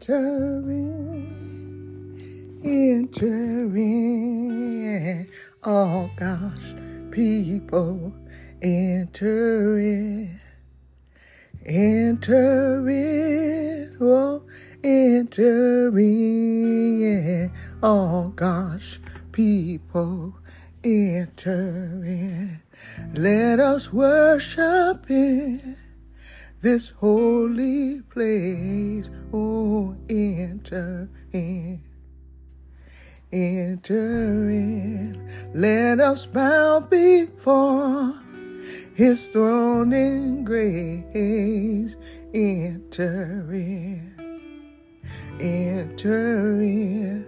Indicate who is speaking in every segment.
Speaker 1: Enter in, enter in, all God's people, enter in, enter in, oh, enter in, all God's people, enter in. Let us worship in this holy place. Oh, enter in. Enter in. Let us bow before his throne in grace. Enter in. Enter in.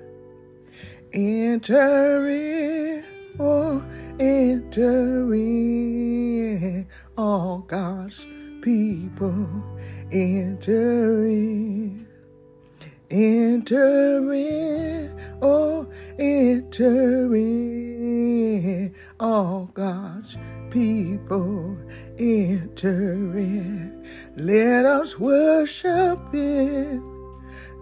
Speaker 1: Enter in. Oh, enter in. All God's people enter in, enter in, oh, enter in, all God's people enter in. Let us worship in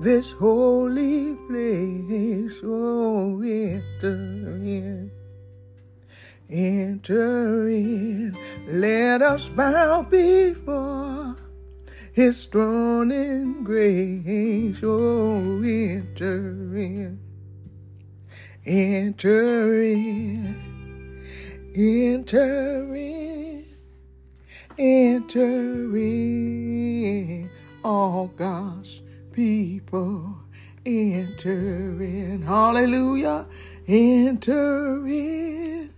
Speaker 1: this holy place, oh, enter in. Enter in, let us bow before his throne in grace. Oh, enter in, enter in, enter in, enter in, all God's people. Enter in, hallelujah, enter in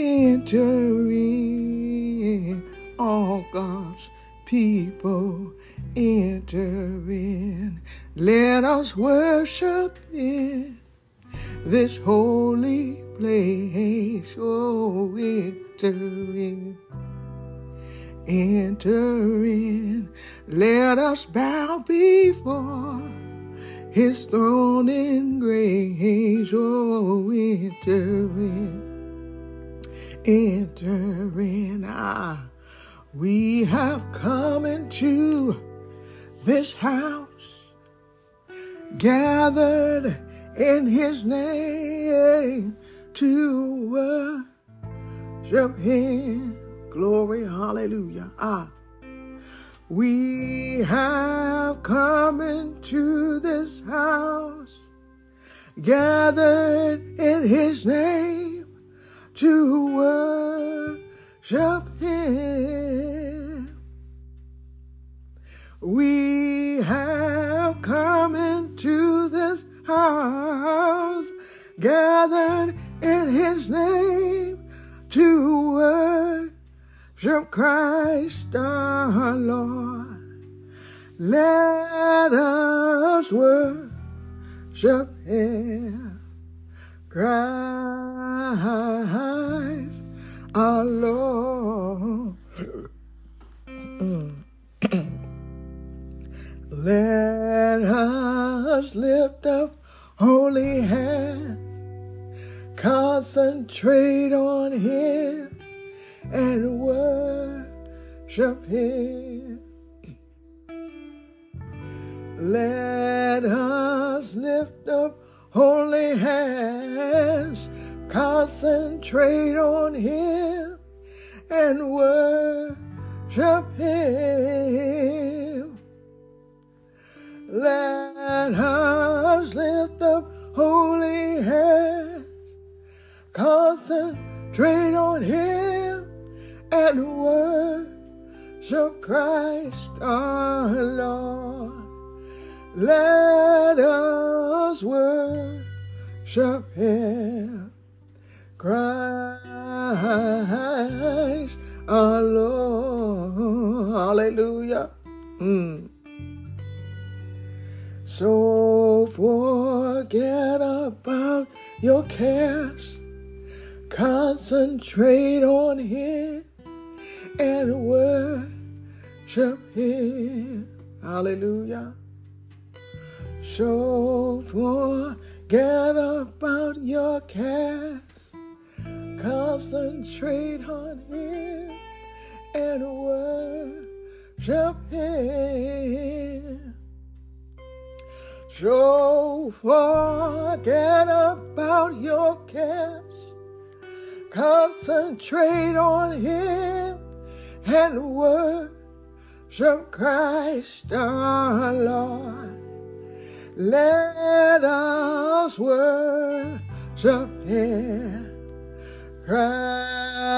Speaker 1: enter in. All God's people enter in. Let us worship in this holy place. Oh, enter in. Enter in. Let us bow before his throne in grace. Oh, enter in enter in. Ah, we have come into this house, gathered in his name to worship him. Glory, hallelujah. Ah, we have come into this house, gathered in his name to worship Him. We have come into this house, gathered in His name to worship Christ our Lord. Let us worship Him. Christ our Lord. Let us lift up holy hands, concentrate on Him, and worship Him. Let us lift up holy hands, concentrate on Him and worship Let us worship Him. Christ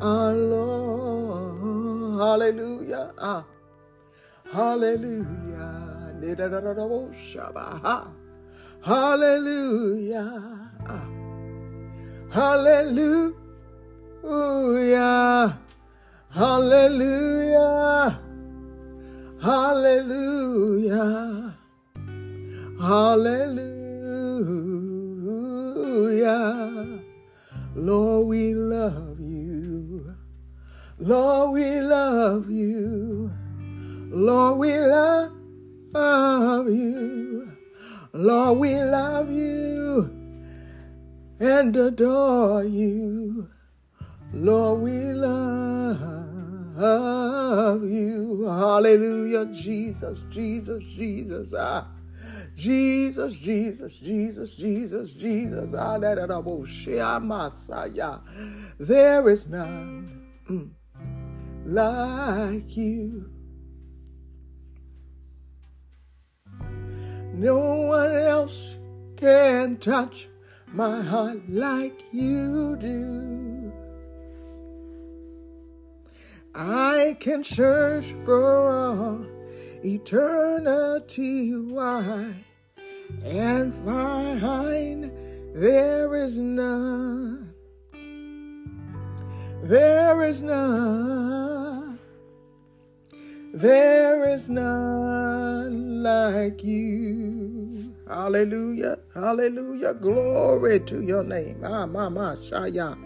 Speaker 1: our Lord. Hallelujah. Ah. Hallelujah. Hallelujah. Ah. Hallelujah. Hallelujah. Hallelujah. Hallelujah. Lord, we love you. Lord, we love you. Lord, we love you. Lord, we love you and adore you. Lord, we love you. Hallelujah. Jesus, Jesus, Jesus. Ah. Jesus, Jesus, Jesus, Jesus, Jesus. Ah, ah. There is none mm, like you. No one else can touch my heart like you do. I can search for all eternity wide and find there is none. There is none. There is none like you. Hallelujah. Hallelujah. Glory to your name. Ah, mama, shaya.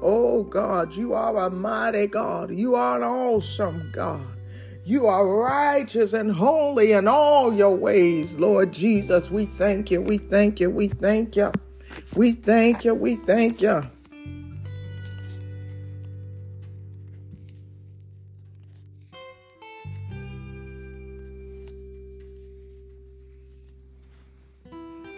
Speaker 1: Oh God, you are a mighty God. You are an awesome God. You are righteous and holy in all your ways, Lord Jesus. We thank you. We thank you. We thank you. We thank you. We thank you.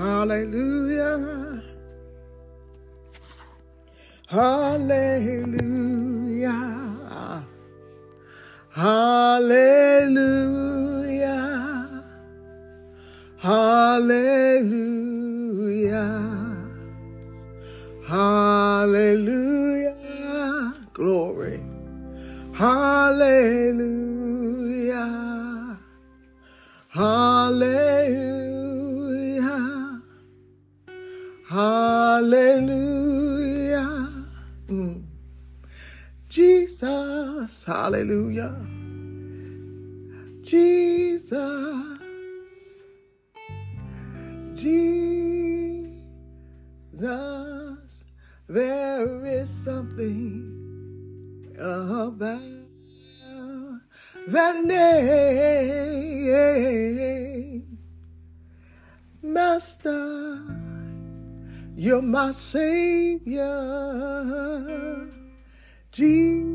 Speaker 1: Hallelujah. Hallelujah. You're my Savior. Jesus,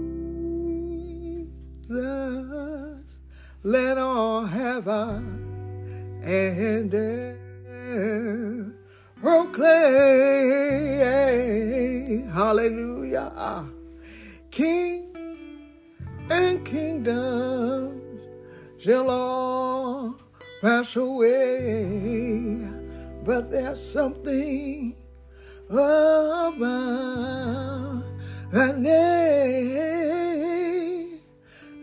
Speaker 1: let all heaven and earth proclaim. Hallelujah. King and kingdoms shall all pass away, but there's something about that name.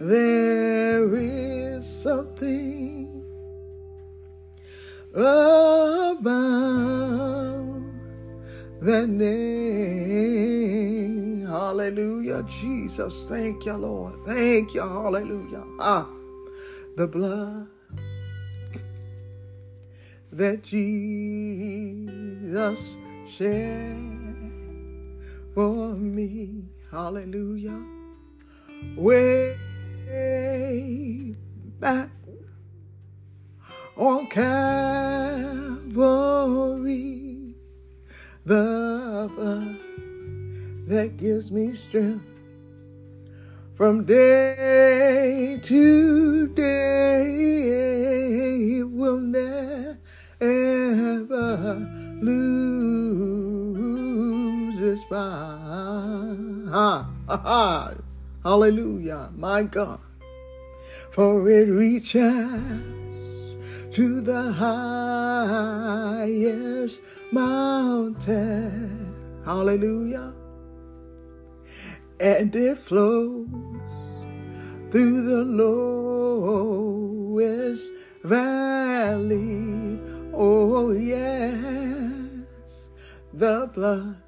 Speaker 1: There is something above that name. Hallelujah, Jesus. Thank you, Lord. Thank you. Hallelujah. Ah, the blood that Jesus shed for me. Hallelujah. Way back on Calvary, the blood that gives me strength from day to day It will never lose power. Hallelujah, my God. For it reaches to the highest mountain. Hallelujah. And it flows through the lowest valley. Oh, yes. The blood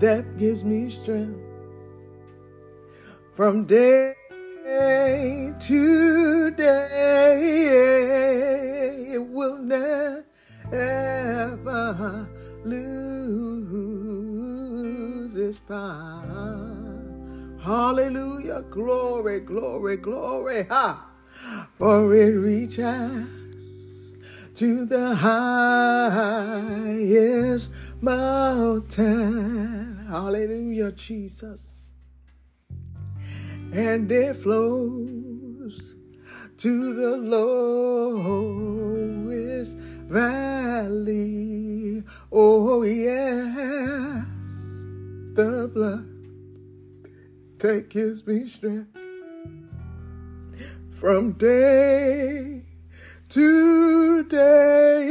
Speaker 1: that gives me strength from day to day it will never lose its power. Hallelujah, glory, glory, glory. Ha! For it reaches to the highest mountain. Hallelujah, Jesus and it flows to the lowest valley. Oh, yes, the blood that gives me strength from day to day.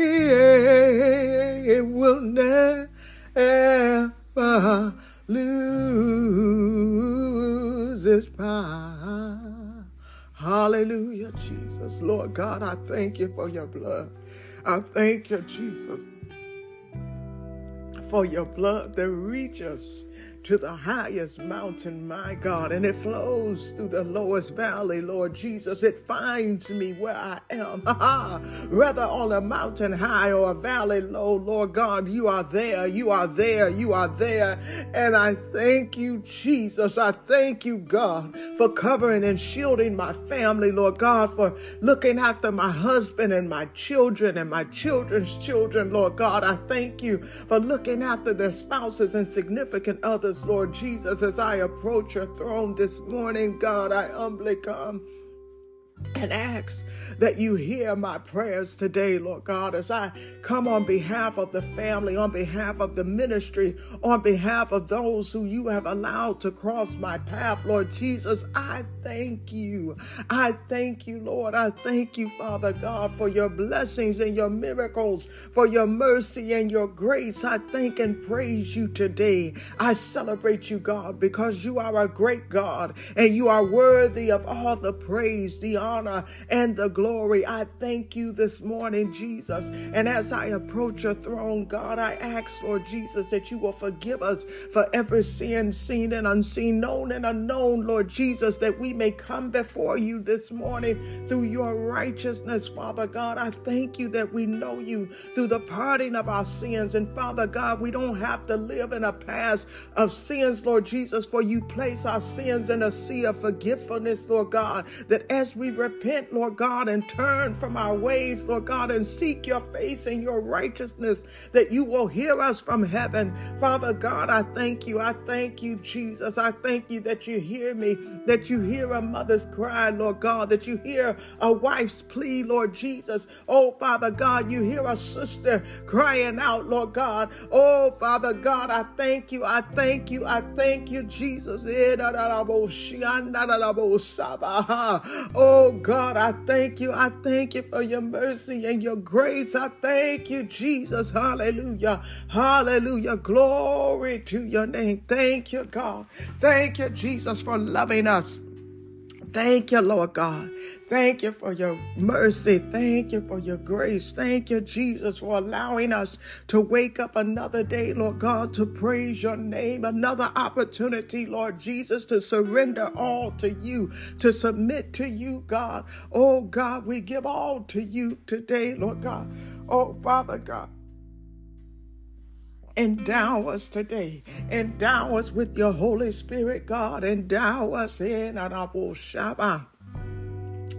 Speaker 1: It will never lose its power. Hallelujah, Jesus. Lord God, I thank you for your blood. I thank you, Jesus, for your blood that reaches to the highest mountain, my God, and it flows through the lowest valley, Lord Jesus. It finds me where I am. Whether on a mountain high or a valley low, Lord God, you are there, you are there, you are there. And I thank you, Jesus. I thank you, God, for covering and shielding my family, Lord God, for looking after my husband and my children and my children's children, Lord God. I thank you for looking after their spouses and significant others Lord Jesus, as I approach your throne this morning, God, I humbly come and ask that you hear my prayers today, Lord God, as I come on behalf of the family, on behalf of the ministry, on behalf of those who you have allowed to cross my path, Lord Jesus. I thank you. I thank you, Lord. I thank you, Father God, for your blessings and your miracles, for your mercy and your grace. I thank and praise you today. I celebrate you, God, because you are a great God and you are worthy of all the praise, the honor, and the glory. I thank you this morning, Jesus. And as I approach your throne, God, I ask, Lord Jesus, that you will forgive us for every sin, seen and unseen, known and unknown, Lord Jesus, that we may come before you this morning through your righteousness, Father God. I thank you that we know you through the parting of our sins. And Father God, we don't have to live in a past of sins, Lord Jesus, for you place our sins in a sea of forgiveness, Lord God, that as we repent, Lord God, and turn from our ways, Lord God, and seek your face and your righteousness, that you will hear us from heaven. Father God, I thank you. I thank you, Jesus. I thank you that you hear me, that you hear a mother's cry, Lord God, that you hear a wife's plea, Lord Jesus. Oh, Father God, you hear a sister crying out, Lord God. Oh, Father God, I thank you. I thank you. I thank you, Jesus. Oh, Oh, God, I thank you. I thank you for your mercy and your grace. I thank you, Jesus. Hallelujah. Hallelujah. Glory to your name. Thank you, God. Thank you, Jesus, for loving us Thank you, Lord God. Thank you for your mercy. Thank you for your grace. Thank you, Jesus, for allowing us to wake up another day, Lord God, to praise your name. Another opportunity, Lord Jesus, to surrender all to you, to submit to you, God. Oh, God, we give all to you today, Lord God. Oh, Father God. Endow us today. Endow us with your Holy Spirit, God. Endow us in Anabu Shabbat.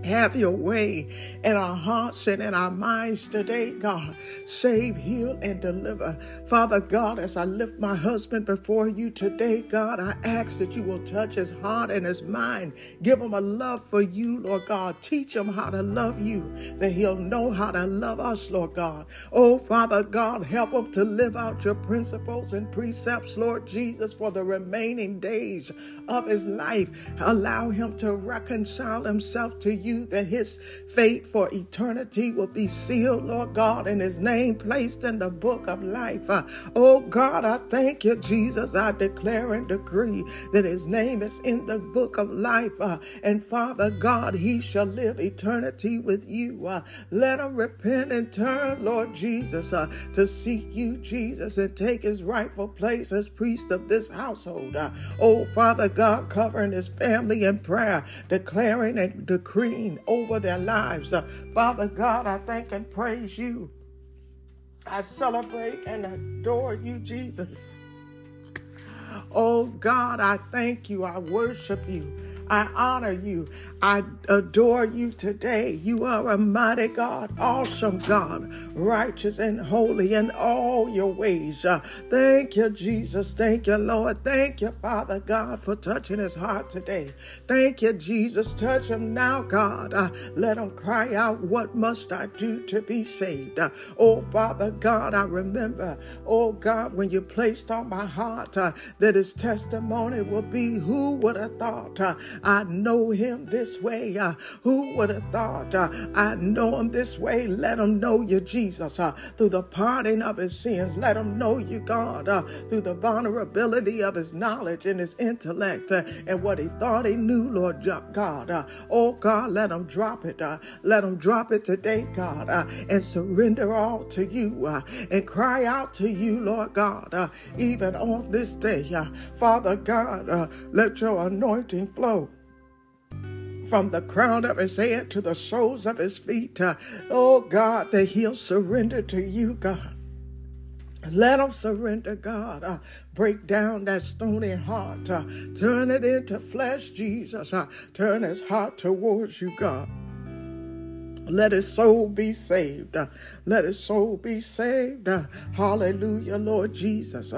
Speaker 1: Have your way in our hearts and in our minds today, God. Save, heal, and deliver. Father God, as I lift my husband before you today, God, I ask that you will touch his heart and his mind. Give him a love for you, Lord God. Teach him how to love you, that he'll know how to love us, Lord God. Oh, Father God, help him to live out your principles and precepts, Lord Jesus, for the remaining days of his life. Allow him to reconcile himself to you you that his fate for eternity will be sealed, Lord God, and his name placed in the book of life. Uh, oh God, I thank you, Jesus. I declare and decree that his name is in the book of life. Uh, and Father God, he shall live eternity with you. Uh, let him repent and turn, Lord Jesus, uh, to seek you, Jesus, and take his rightful place as priest of this household. Uh, oh, Father God, covering his family in prayer, declaring and decreeing over their lives. Uh, Father God, I thank and praise you. I celebrate and adore you, Jesus. Oh God, I thank you. I worship you. I honor you. I adore you today. You are a mighty God, awesome God, righteous and holy in all your ways. Uh, thank you, Jesus. Thank you, Lord. Thank you, Father God, for touching his heart today. Thank you, Jesus. Touch him now, God. Uh, let him cry out, What must I do to be saved? Uh, oh, Father God, I remember, oh God, when you placed on my heart uh, that his testimony will be, Who would have thought? I know him this way. Uh, who would have thought uh, I know him this way? Let him know you, Jesus, uh, through the parting of his sins. Let him know you, God, uh, through the vulnerability of his knowledge and his intellect uh, and what he thought he knew, Lord God. Uh, oh, God, let him drop it. let him drop it today, God, and surrender all to you and cry out to you, Lord God, even on this day. Father God, let your anointing flow from the crown of his head to the soles of his feet. Uh, oh God, that he'll surrender to you, God. Let him surrender, God. Uh, break down that stony heart. Uh, turn it into flesh, Jesus. Uh, turn his heart towards you, God. Let his soul be saved. Uh, let his soul be saved. Uh, hallelujah, Lord Jesus.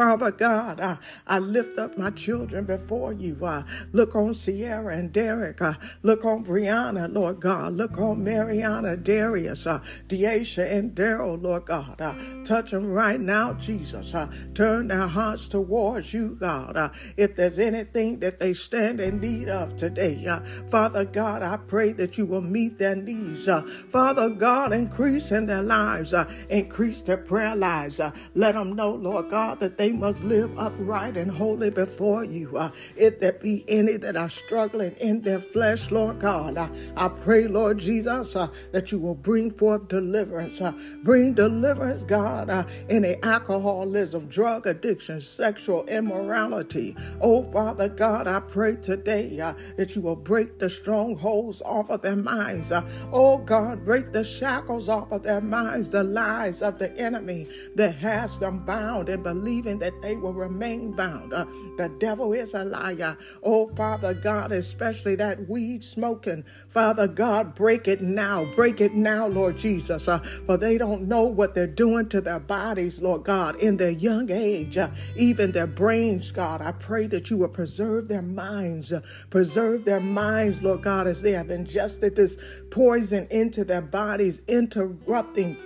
Speaker 1: Father God, I, I lift up my children before you. Uh, look on Sierra and Derek. Uh, look on Brianna, Lord God. Look on Mariana, Darius, uh, Deasha, and Daryl, Lord God. Uh, touch them right now, Jesus. Uh, turn their hearts towards you, God. Uh, if there's anything that they stand in need of today, uh, Father God, I pray that you will meet their needs. Uh, Father God, increase in their lives, uh, increase their prayer lives. Uh, let them know, Lord God, that they must live upright and holy before you. Uh, if there be any that are struggling in their flesh, Lord God, uh, I pray, Lord Jesus, uh, that you will bring forth deliverance. Uh, bring deliverance, God, uh, alcoholism, drug addiction, sexual immorality. Oh, Father God, I pray today uh, that you will break the strongholds off of their minds. oh, God, break the shackles off of their minds, the lies of the enemy that has them bound and believing that they will remain bound. Uh, the devil is a liar. Oh, Father God, especially that weed smoking. Father God, break it now. Break it now, Lord Jesus. Uh, for they don't know what they're doing to their bodies, Lord God, in their young age, uh, even their brains, God. I pray that you will preserve their minds. Uh, preserve their minds, Lord God, as they have ingested this poison into their bodies, interrupting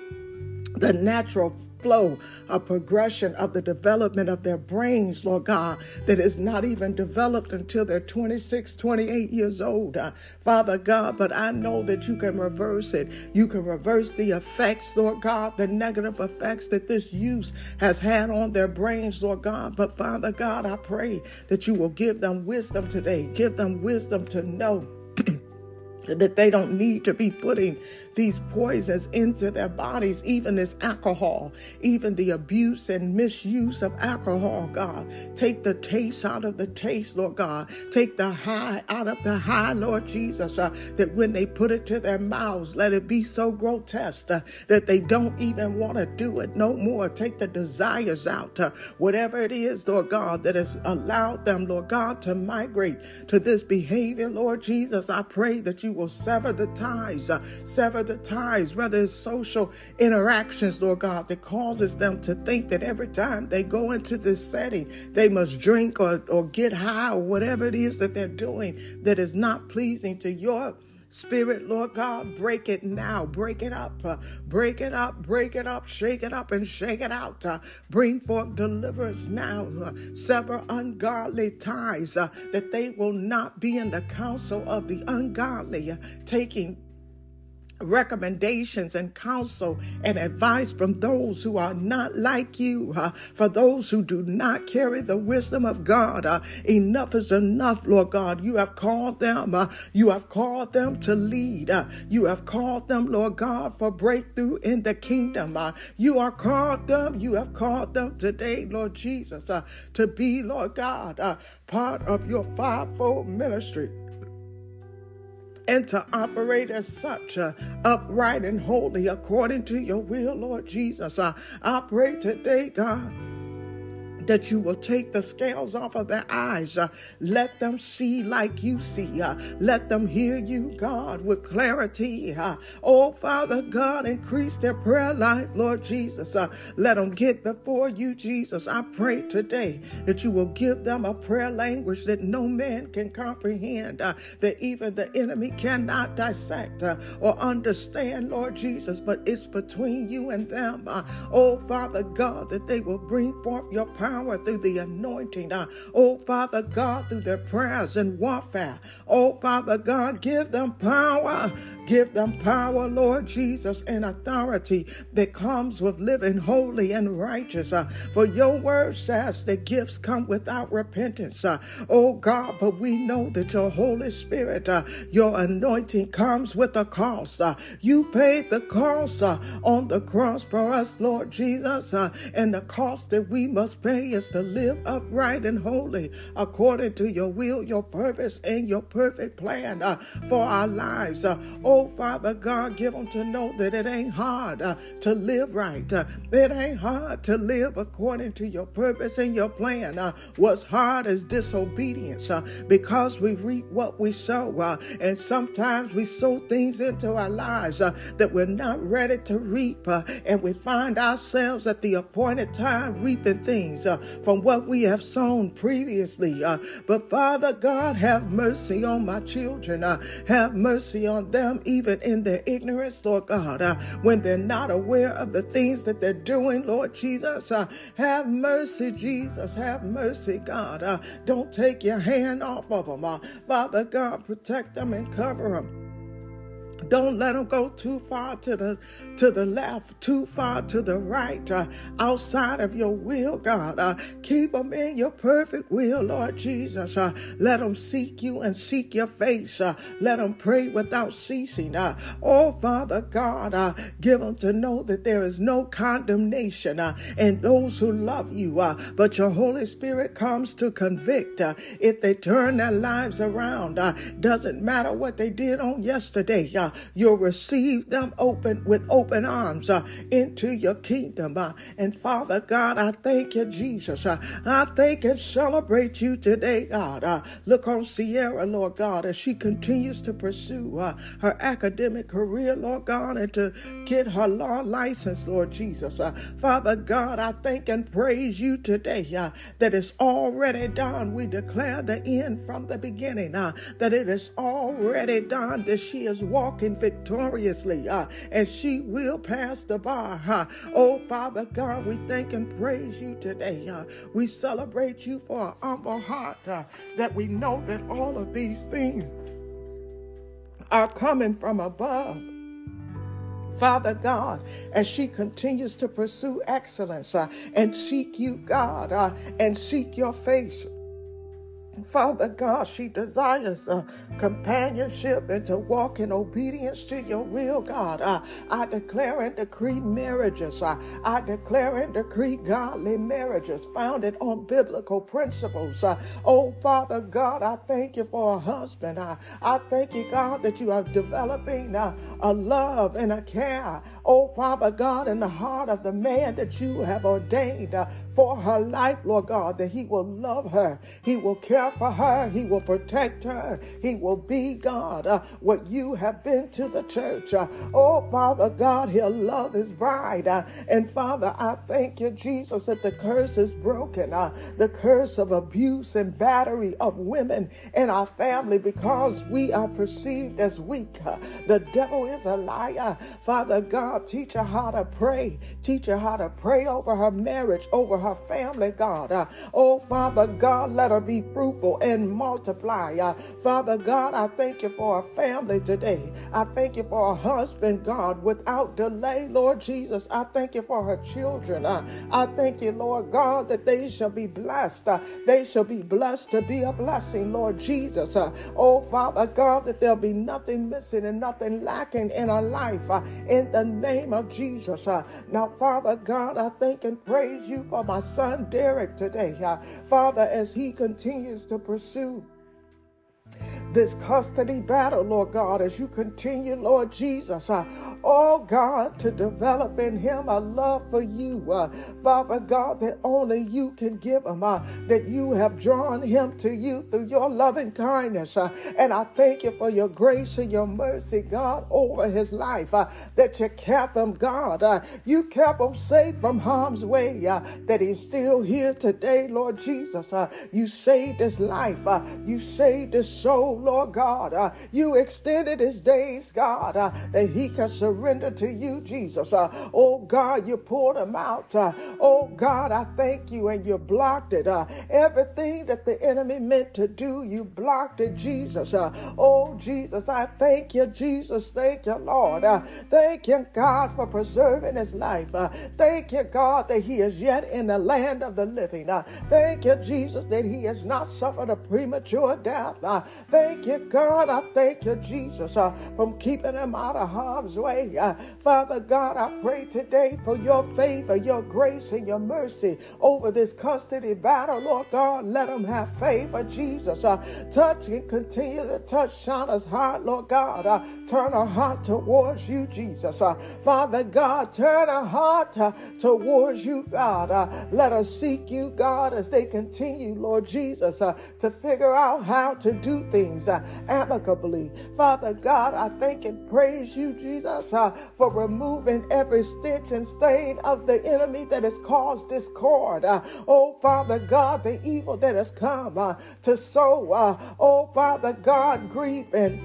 Speaker 1: the natural flow, a progression of the development of their brains, Lord God, that is not even developed until they're 26, 28 years old, uh, Father God. But I know that you can reverse it. You can reverse the effects, Lord God, the negative effects that this use has had on their brains, Lord God. But Father God, I pray that you will give them wisdom today, give them wisdom to know that they don't need to be putting these poisons into their bodies, even this alcohol, even the abuse and misuse of alcohol, God. Take the taste out of the taste, Lord God. Take the high out of the high, Lord Jesus, uh, that when they put it to their mouths, let it be so grotesque uh, that they don't even want to do it no more. Take the desires out, uh, whatever it is, Lord God, that has allowed them, Lord God, to migrate to this behavior, Lord Jesus. I pray that you will sever the ties, uh, sever the ties, whether it's social interactions, Lord God, that causes them to think that every time they go into this setting, they must drink or, or get high or whatever it is that they're doing that is not pleasing to your Spirit, Lord God, break it now. Break it up. Uh, break it up. Break it up. Shake it up and shake it out. Uh, bring forth deliverance now. Uh, sever ungodly ties uh, that they will not be in the counsel of the ungodly, uh, taking recommendations and counsel and advice from those who are not like you, uh, for those who do not carry the wisdom of God. Uh, enough is enough, Lord God. You have called them, uh, you have called them to lead. You have called them, Lord God, for breakthrough in the kingdom. You are called them, you have called them today, Lord Jesus, to be, Lord God, part of your fivefold ministry and to operate as such, uh, upright and holy according to your will, Lord Jesus. I pray today, God that you will take the scales off of their eyes. Uh, let them see like you see. Uh, let them hear you, God, with clarity. Uh, oh, Father God, increase their prayer life, Lord Jesus. Uh, let them get before you, Jesus. I pray today that you will give them a prayer language that no man can comprehend, uh, that even the enemy cannot dissect uh, or understand, Lord Jesus, but it's between you and them. oh, Father God, that they will bring forth your power power through the anointing. Uh, oh, Father God, through their prayers and warfare. Oh, Father God, give them power. Give them power, Lord Jesus, and authority that comes with living holy and righteous. Uh, for your word says that gifts come without repentance. Uh, oh, God, but we know that your Holy Spirit, uh, your anointing comes with a cost. Uh, you paid the cost uh, on the cross for us, Lord Jesus, uh, and the cost that we must pay is to live upright and holy according to your will, your purpose, and your perfect plan uh, for our lives. Uh, oh, Father God, give them to know that it ain't hard uh, to live right. Uh, it ain't hard to live according to your purpose and your plan. Uh, what's hard is disobedience uh, because we reap what we sow. and sometimes we sow things into our lives that we're not ready to reap. and we find ourselves at the appointed time reaping things uh, from what we have sown previously. Uh, but Father God, have mercy on my children. Uh, have mercy on them, even in their ignorance, Lord God, uh, when they're not aware of the things that they're doing, Lord Jesus. Uh, have mercy, Jesus. Have mercy, God. Uh, don't take your hand off of them. Father God, protect them and cover them. Don't let them go too far to the to the left, too far to the right, uh, outside of your will, God. Uh, keep them in your perfect will, Lord Jesus. Uh, let them seek you and seek your face. Uh, let them pray without ceasing. Uh, oh, Father God, uh, give them to know that there is no condemnation in those who love you, but your Holy Spirit comes to convict. if they turn their lives around, doesn't matter what they did on yesterday you'll receive them open with open arms uh, into your kingdom. Uh, and Father God, I thank you, Jesus. Uh, I thank and celebrate you today, God. Look on Sierra, Lord God, as she continues to pursue her academic career, Lord God, and to get her law license, Lord Jesus. Father God, I thank and praise you today that it's already done. We declare the end from the beginning, that it is already done, that she is walking walking victoriously, uh, and she will pass the bar. Uh. Oh, Father God, we thank and praise you today. Uh. We celebrate you for our humble heart uh, that we know that all of these things are coming from above. Father God, as she continues to pursue excellence uh, and seek you, God, uh, and seek your face. Father God, she desires uh, companionship and to walk in obedience to your will, God. Uh, I declare and decree marriages. Uh, I declare and decree godly marriages founded on biblical principles. Uh, oh, Father God, I thank you for a husband. Uh, I thank you, God, that you are developing uh, a love and a care. Oh, Father God, in the heart of the man that you have ordained for her life, Lord God, that he will love her. He will care care for her. He will protect her. He will be God. Uh, what you have been to the church. Uh, oh, Father God, He'll love His bride. Uh, and Father, I thank you, Jesus, that the curse is broken. Uh, the curse of abuse and battery of women in our family because we are perceived as weak. Uh, the devil is a liar. Father God, teach her how to pray. Teach her how to pray over her marriage, over her family, God. Uh, oh, Father God, let her be fruitful fruitful and multiply. Uh, Father God, I thank you for a family today. I thank you for a husband, God, without delay, Lord Jesus. I thank you for her children. Uh, I thank you, Lord God, that they shall be blessed. Uh, they shall be blessed to be a blessing, Lord Jesus. Uh, oh, Father God, that there'll be nothing missing and nothing lacking in our life uh, in the name of Jesus. Uh, now, Father God, I thank and praise you for my son Derek today. Father, as he continues to pursue this custody battle, Lord God, as you continue, Lord Jesus, uh, oh God, to develop in him a love for you, uh, Father God, that only you can give him, uh, that you have drawn him to you through your loving kindness. Uh, and I thank you for your grace and your mercy, God, over his life, uh, that you kept him, God. Uh, you kept him safe from harm's way, that he's still here today, Lord Jesus. you saved his life, you saved his soul, Lord God. Uh, you extended his days, God, uh, that he can surrender to you, Jesus. Uh, oh God, you pulled him out. Uh, oh God, I thank you and you blocked it. Uh, everything that the enemy meant to do, you blocked it, Jesus. Uh, oh Jesus, I thank you, Jesus. Thank you, Lord. thank you, God, for preserving his life. thank you, God, that he is yet in the land of the living. thank you, Jesus, that he has not suffered a premature death. thank thank you, God. I thank you, Jesus, uh, from keeping them out of harm's way. Uh, Father God, I pray today for your favor, your grace, and your mercy over this custody battle. Lord God, let them have favor, Jesus. Uh, touch and continue to touch Shauna's heart, Lord God. Uh, turn her heart towards you, Jesus. Uh, Father God, turn her heart uh, towards you, God. Uh, let her seek you, God, as they continue, Lord Jesus, uh, to figure out how to do things uh, amicably. Father God, I thank and praise you, Jesus, uh, for removing every stench and stain of the enemy that has caused discord. Uh, oh, Father God, the evil that has come uh, to sow, uh, oh, Father God, grief and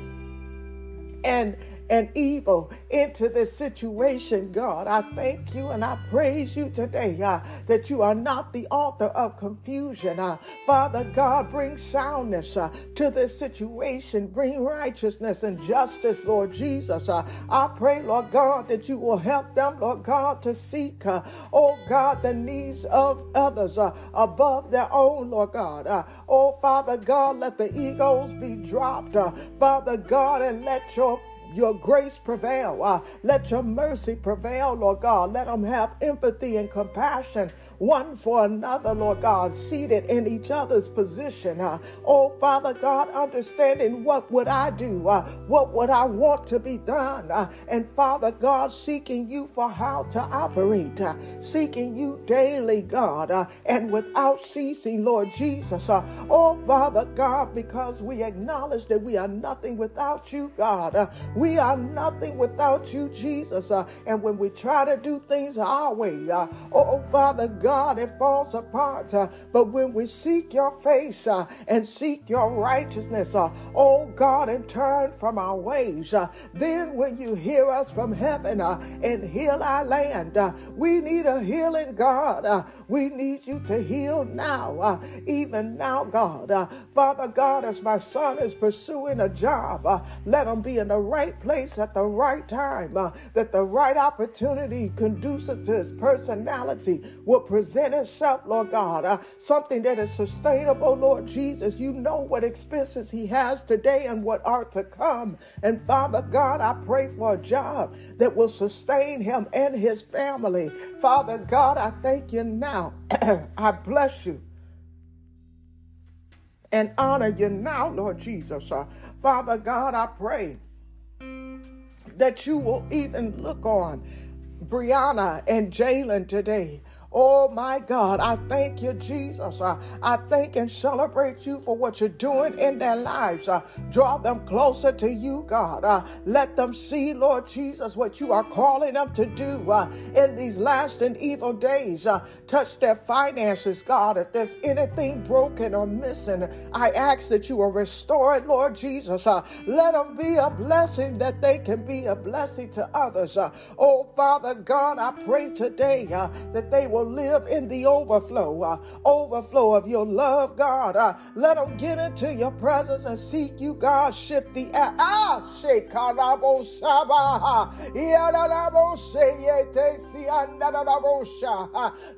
Speaker 1: and and evil into this situation, God. I thank you and I praise you today uh, that you are not the author of confusion. Uh, Father God, bring soundness uh, to this situation, bring righteousness and justice, Lord Jesus. Uh, I pray, Lord God, that you will help them, Lord God, to seek, uh, oh God, the needs of others uh, above their own, Lord God. oh Father God, let the egos be dropped, Father God, and let your your grace prevail. Uh, let your mercy prevail, Lord God. Let them have empathy and compassion one for another, Lord God, seated in each other's position. Uh, oh, Father God, understanding what would I do? Uh, what would I want to be done? Uh, and Father God, seeking you for how to operate, uh, seeking you daily, God, uh, and without ceasing, Lord Jesus. Uh, oh, Father God, because we acknowledge that we are nothing without you, God. We are nothing without you, Jesus. And when we try to do things our way, oh, Father God, it falls apart. Uh, but when we seek your face uh, and seek your righteousness, uh, oh God, and turn from our ways, uh, then when you hear us from heaven uh, and heal our land, uh. we need a healing, God. we need you to heal now, even now, God. Father God, as my son is pursuing a job, let him be in the right place at the right time, that the right opportunity conducive to his personality will present itself, Lord God. Uh, something that is sustainable, Lord Jesus. You know what expenses he has today and what are to come. And Father God, I pray for a job that will sustain him and his family. Father God, I thank you now. I bless you and honor you now, Lord Jesus. Uh, Father God, I pray that you will even look on Brianna and Jalen today. Oh my God, I thank you, Jesus. Uh, I thank and celebrate you for what you're doing in their lives. Uh, draw them closer to you, God. Uh, let them see, Lord Jesus, what you are calling them to do uh, in these last and evil days. Uh, touch their finances, God. If there's anything broken or missing, I ask that you will restore it, Lord Jesus. Uh, let them be a blessing that they can be a blessing to others. oh, Father God, I pray today that they will will live in the overflow, uh, overflow of your love, God. Uh, let them get into your presence and seek you, God. Shift the ah,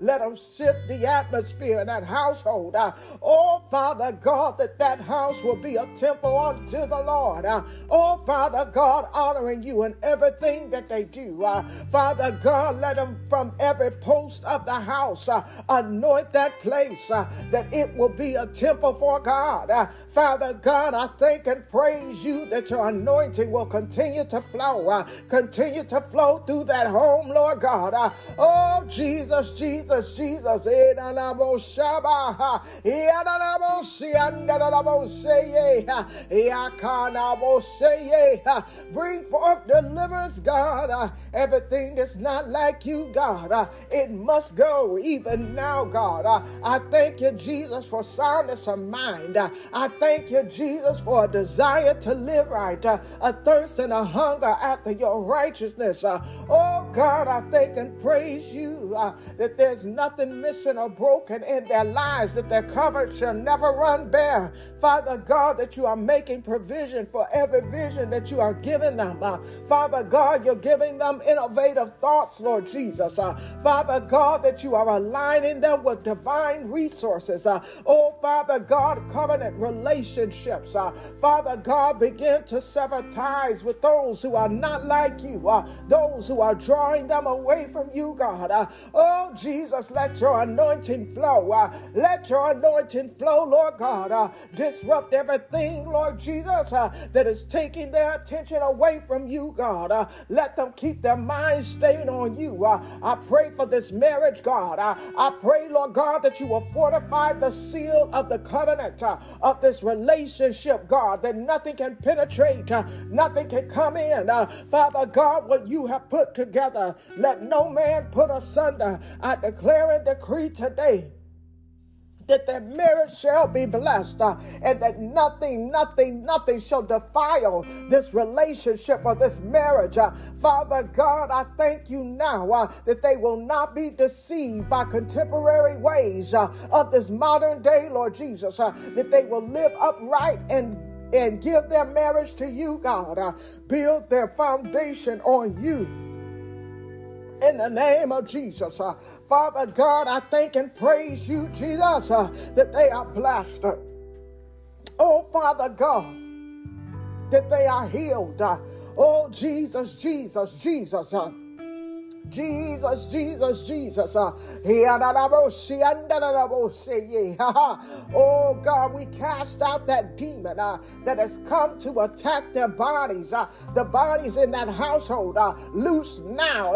Speaker 1: let them shift the atmosphere in that household. Uh, oh, Father God, that that house will be a temple unto the Lord. Uh, oh, Father God, honoring you in everything that they do. Uh, Father God, let them from every post of the the house. Uh, anoint that place uh, that it will be a temple for God. Uh, Father God, I thank and praise you that your anointing will continue to flow, uh, continue to flow through that home, Lord God. Uh, oh, Jesus, Jesus, Jesus. Bring forth deliverance, God. Uh, everything that's not like you, God, it must go even now, God. Uh, I thank you, Jesus, for soundness of mind. Uh, I thank you, Jesus, for a desire to live right, uh, a thirst and a hunger after your righteousness. Uh, oh, God, I thank and praise you uh, that there's nothing missing or broken in their lives, that their cupboard shall never run bare. Father God, that you are making provision for every vision that you are giving them. Uh, Father God, you're giving them innovative thoughts, Lord Jesus. Father God, that you are aligning them with divine resources. Uh, oh, Father God, covenant relationships. Uh, Father God, begin to sever ties with those who are not like you, uh, those who are drawing them away from you, God. Uh, oh, Jesus, let your anointing flow. Uh, let your anointing flow, Lord God. Uh, disrupt everything, Lord Jesus, uh, that is taking their attention away from you, God. Uh, let them keep their minds stayed on you. Uh, I pray for this marriage God. I, I pray, Lord God, that you will fortify the seal of the covenant uh, of this relationship, God, that nothing can penetrate, uh, nothing can come in. Uh, Father God, what you have put together, let no man put asunder. I declare and decree today that their marriage shall be blessed uh, and that nothing, nothing, nothing shall defile this relationship or this marriage. Uh, Father God, I thank you now uh, that they will not be deceived by contemporary ways uh, of this modern day, Lord Jesus, uh, that they will live upright and and give their marriage to you, God. Uh, build their foundation on you in the name of Jesus. Uh, Father God, I thank and praise you, Jesus, uh, that they are blessed. Oh, Father God, that they are healed. Uh, oh, Jesus, Jesus, Jesus. Uh, Jesus, Jesus, Jesus. Uh, oh God, we cast out that demon uh, that has come to attack their bodies, uh, the bodies in that household. Uh, loose now,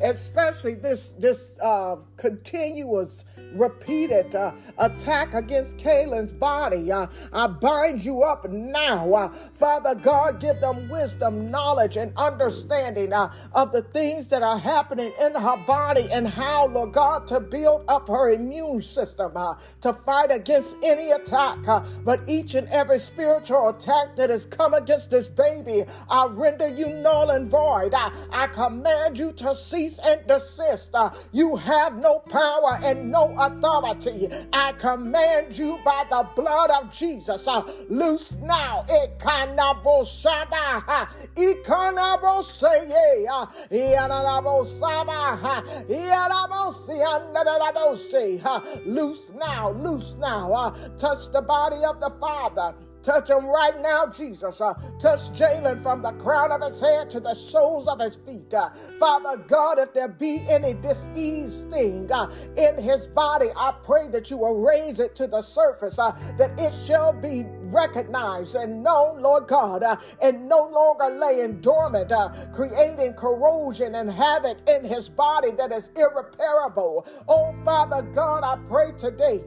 Speaker 1: especially this this uh, continuous repeated uh, attack against Kaylin's body. Uh, I bind you up now. Uh, Father God, give them wisdom, knowledge, and understanding uh, of the things that are happening in her body and how, Lord God, to build up her immune system uh, to fight against any attack. Uh, but each and every spiritual attack that has come against this baby, I render you null and void. I, I command you to cease and desist. you have no power and no authority. I command you by the blood of Jesus. Uh, loose now. Ikanabo shaba. Ikanabo say. Yanabo saba. Yanabo say. Loose now. Loose now. Uh, touch the body of the Father. Touch him right now, Jesus. Uh, touch Jalen from the crown of his head to the soles of his feet. Uh, Father God, if there be any disease thing uh, in his body, I pray that you will raise it to the surface, uh, that it shall be recognized and known, Lord God, uh, and no longer laying dormant, uh, creating corrosion and havoc in his body that is irreparable. Oh, Father God, I pray today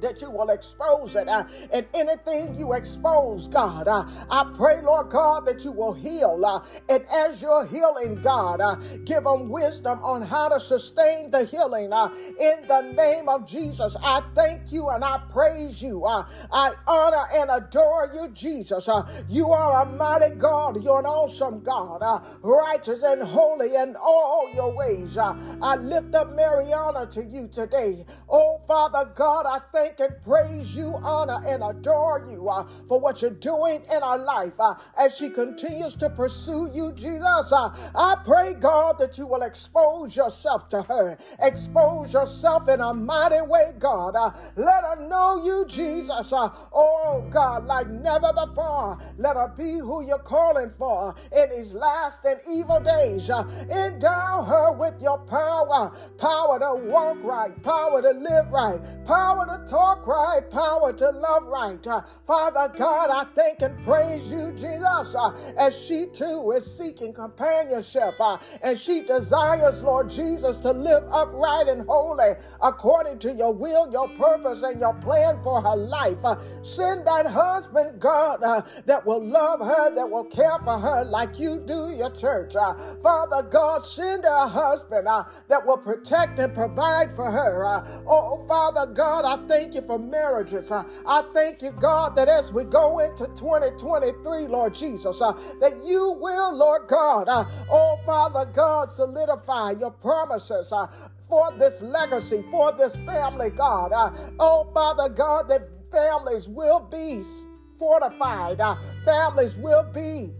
Speaker 1: that you will expose it. Uh, and anything you expose, God, uh, I pray, Lord God, that you will heal. Uh, and as you're healing, God, uh, give them wisdom on how to sustain the healing. Uh, in the name of Jesus, I thank you and I praise you. Uh, I honor and adore you, Jesus. you are a mighty God. You're an awesome God, righteous and holy in all your ways. I lift up Mariana to you today. Oh, Father God, I thank thank and praise you, honor and adore you uh, for what you're doing in our life uh, as she continues to pursue you, Jesus. Uh, I pray, God, that you will expose yourself to her, expose yourself in a mighty way, God. Uh, let her know you, Jesus. Uh, oh, God, like never before. Let her be who you're calling for in these last and evil days. Uh, endow her with your power, power to walk right, power to live right, power to talk talk right, power to love right. Uh, Father God, I thank and praise you, Jesus, uh, as she too is seeking companionship uh, and she desires, Lord Jesus, to live upright and holy according to your will, your purpose, and your plan for her life. Uh, send that husband, God, uh, that will love her, that will care for her like you do your church. Uh, Father God, send her a husband that will protect and provide for her. oh, Father God, I thank thank you for marriages. I thank you, God, that as we go into 2023, Lord Jesus, that you will, Lord God, oh Father God, solidify your promises for this legacy, for this family, God. Oh Father God, that families will be fortified, families will be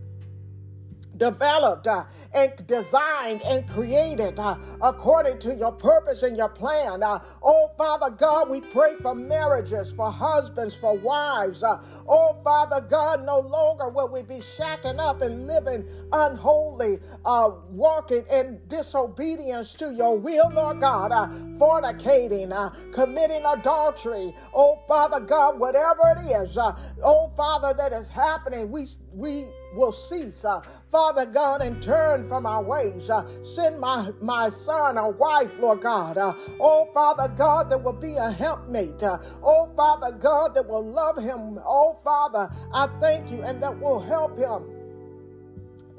Speaker 1: developed uh, and designed and created uh, according to your purpose and your plan. Uh, oh, Father God, we pray for marriages, for husbands, for wives. Uh, oh, Father God, no longer will we be shacking up and living unholy, uh, walking in disobedience to your will, Lord God, uh, fornicating, committing adultery. Oh, Father God, whatever it is, oh, Father, that is happening, we, we will cease. Uh, Father God, and turn from our ways. Uh, send my, my son or wife, Lord God. Uh, oh, Father God, that will be a helpmate. Uh, oh, Father God, that will love him. Oh, Father, I thank you and that will help him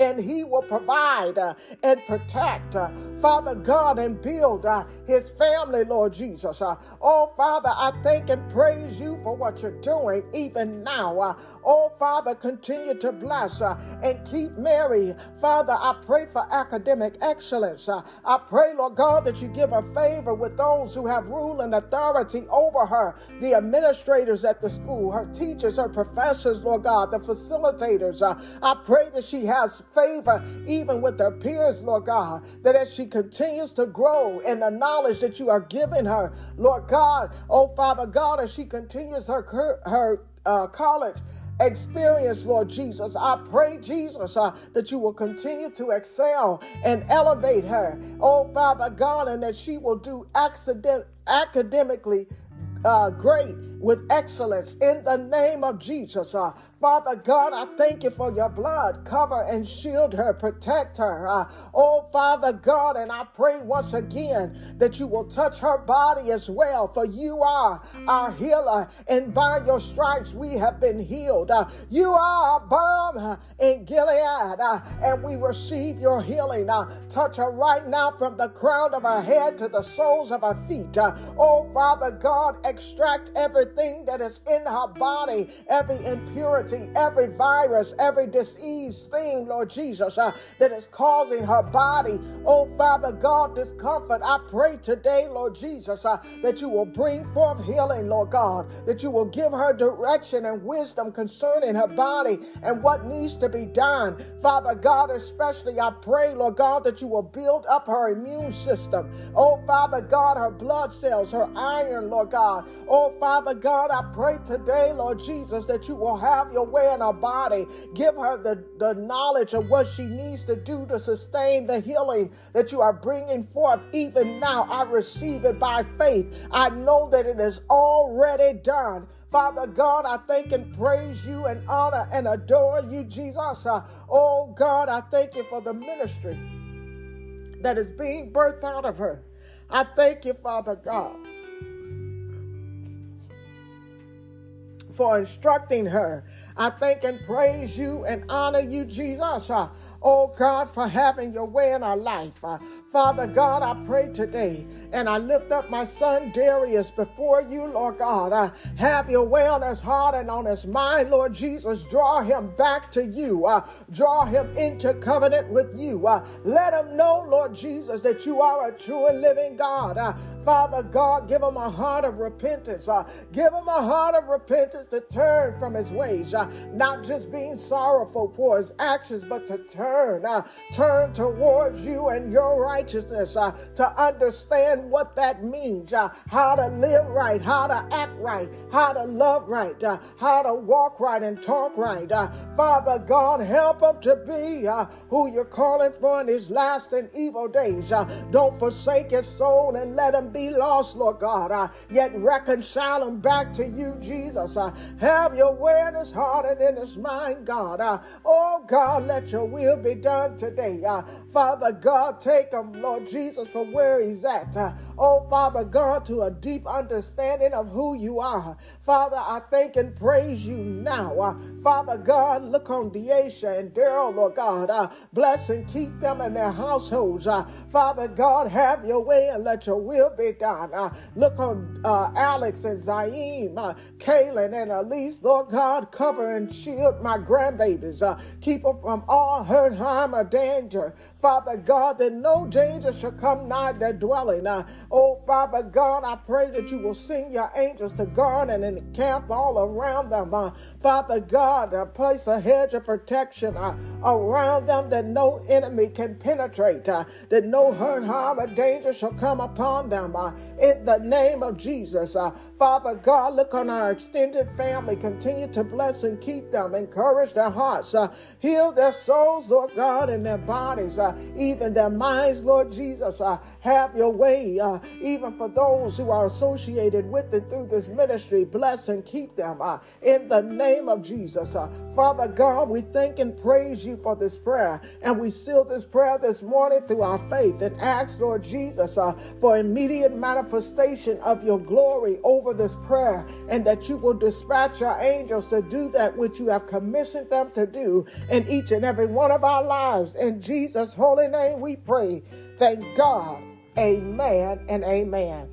Speaker 1: and He will provide uh, and protect, uh, Father God, and build uh, His family, Lord Jesus. Oh, Father, I thank and praise you for what you're doing even now. Oh, Father, continue to bless and keep Mary. Father, I pray for academic excellence. I pray, Lord God, that you give her favor with those who have rule and authority over her, the administrators at the school, her teachers, her professors, Lord God, the facilitators. I pray that she has favor even with her peers, Lord God, that as she continues to grow in the knowledge that you are giving her, Lord God, oh Father God, as she continues her, her uh, college experience, Lord Jesus. I pray, Jesus, uh, that you will continue to excel and elevate her. Oh, Father God, and that she will do accident, academically uh, great with excellence in the name of Jesus. Uh, Father God, I thank you for your blood. Cover and shield her, protect her. Uh, oh, Father God, and I pray once again that you will touch her body as well, for you are our healer, and by your stripes we have been healed. Uh, you are our balm uh, in Gilead, uh, and we receive your healing. Uh, touch her right now from the crown of her head to the soles of her feet. Uh, oh, Father God, extract everything that is in her body, every impurity every virus, every disease thing, Lord Jesus, uh, that is causing her body, oh Father God, discomfort. I pray today, Lord Jesus, uh, that you will bring forth healing, Lord God, that you will give her direction and wisdom concerning her body and what needs to be done. Father God, especially I pray, Lord God, that you will build up her immune system. Oh Father God, her blood cells, her iron, Lord God. Oh Father God, I pray today, Lord Jesus, that you will have your way in her body. Give her the, the knowledge of what she needs to do to sustain the healing that you are bringing forth. Even now, I receive it by faith. I know that it is already done. Father God, I thank and praise you and honor and adore you, Jesus. Uh, oh God, I thank you for the ministry that is being birthed out of her. I thank you, Father God, for instructing her I thank and praise you and honor you, Jesus. Uh, oh God, for having your way in our life. Father God, I pray today and I lift up my son Darius before you, Lord God. Uh, have your way on his heart and on his mind, Lord Jesus. Draw him back to you. Uh, draw him into covenant with you. Uh, let him know, Lord Jesus, that you are a true and living God. Uh, Father God, give him a heart of repentance. Uh, give him a heart of repentance to turn from his ways, not just being sorrowful for his actions, but to turn, turn towards you and your righteousness, uh, to understand what that means, uh, how to live right, how to act right, how to love right, uh, how to walk right and talk right. Uh, Father God, help him to be uh, who you're calling for in these last and evil days. Uh, don't forsake his soul and let him be lost, Lord God, yet reconcile him back to you, Jesus. Have your way in his heart and in his mind, God. Oh, God, let your will be done today. Uh, Father God, take him, Lord Jesus, from where he's at. Oh, Father God, to a deep understanding of who you are. Father, I thank and praise you now. Uh, Father God, look on Deasha and Daryl, Lord God. Uh, bless and keep them and their households. Uh, Father God, have your way and let your will be be done. Uh, look on uh, Alex and Zaim, uh, Kaylin and Elise. Lord God, cover and shield my grandbabies. Uh, keep them from all hurt, harm, or danger. Father God, that no danger shall come nigh their dwelling. Oh, Father God, I pray that you will send your angels to guard and encamp all around them. Uh, Father God, uh, place a hedge of protection uh, around them that no enemy can penetrate, uh, that no hurt, harm, or danger shall come upon them them uh, in the name of Jesus. Uh, Father God, look on our extended family. Continue to bless and keep them, encourage their hearts, uh, heal their souls, Lord God, and their bodies, uh, even their minds, Lord Jesus. Uh, have your way, uh, even for those who are associated with it through this ministry. Bless and keep them uh, in the name of Jesus. Uh, Father God, we thank and praise you for this prayer, and we seal this prayer this morning through our faith and ask, Lord Jesus, uh, for immediate immediate manifestation of your glory over this prayer, and that you will dispatch your angels to do that which you have commissioned them to do in each and every one of our lives. In Jesus' holy name we pray. Thank God. Amen and amen.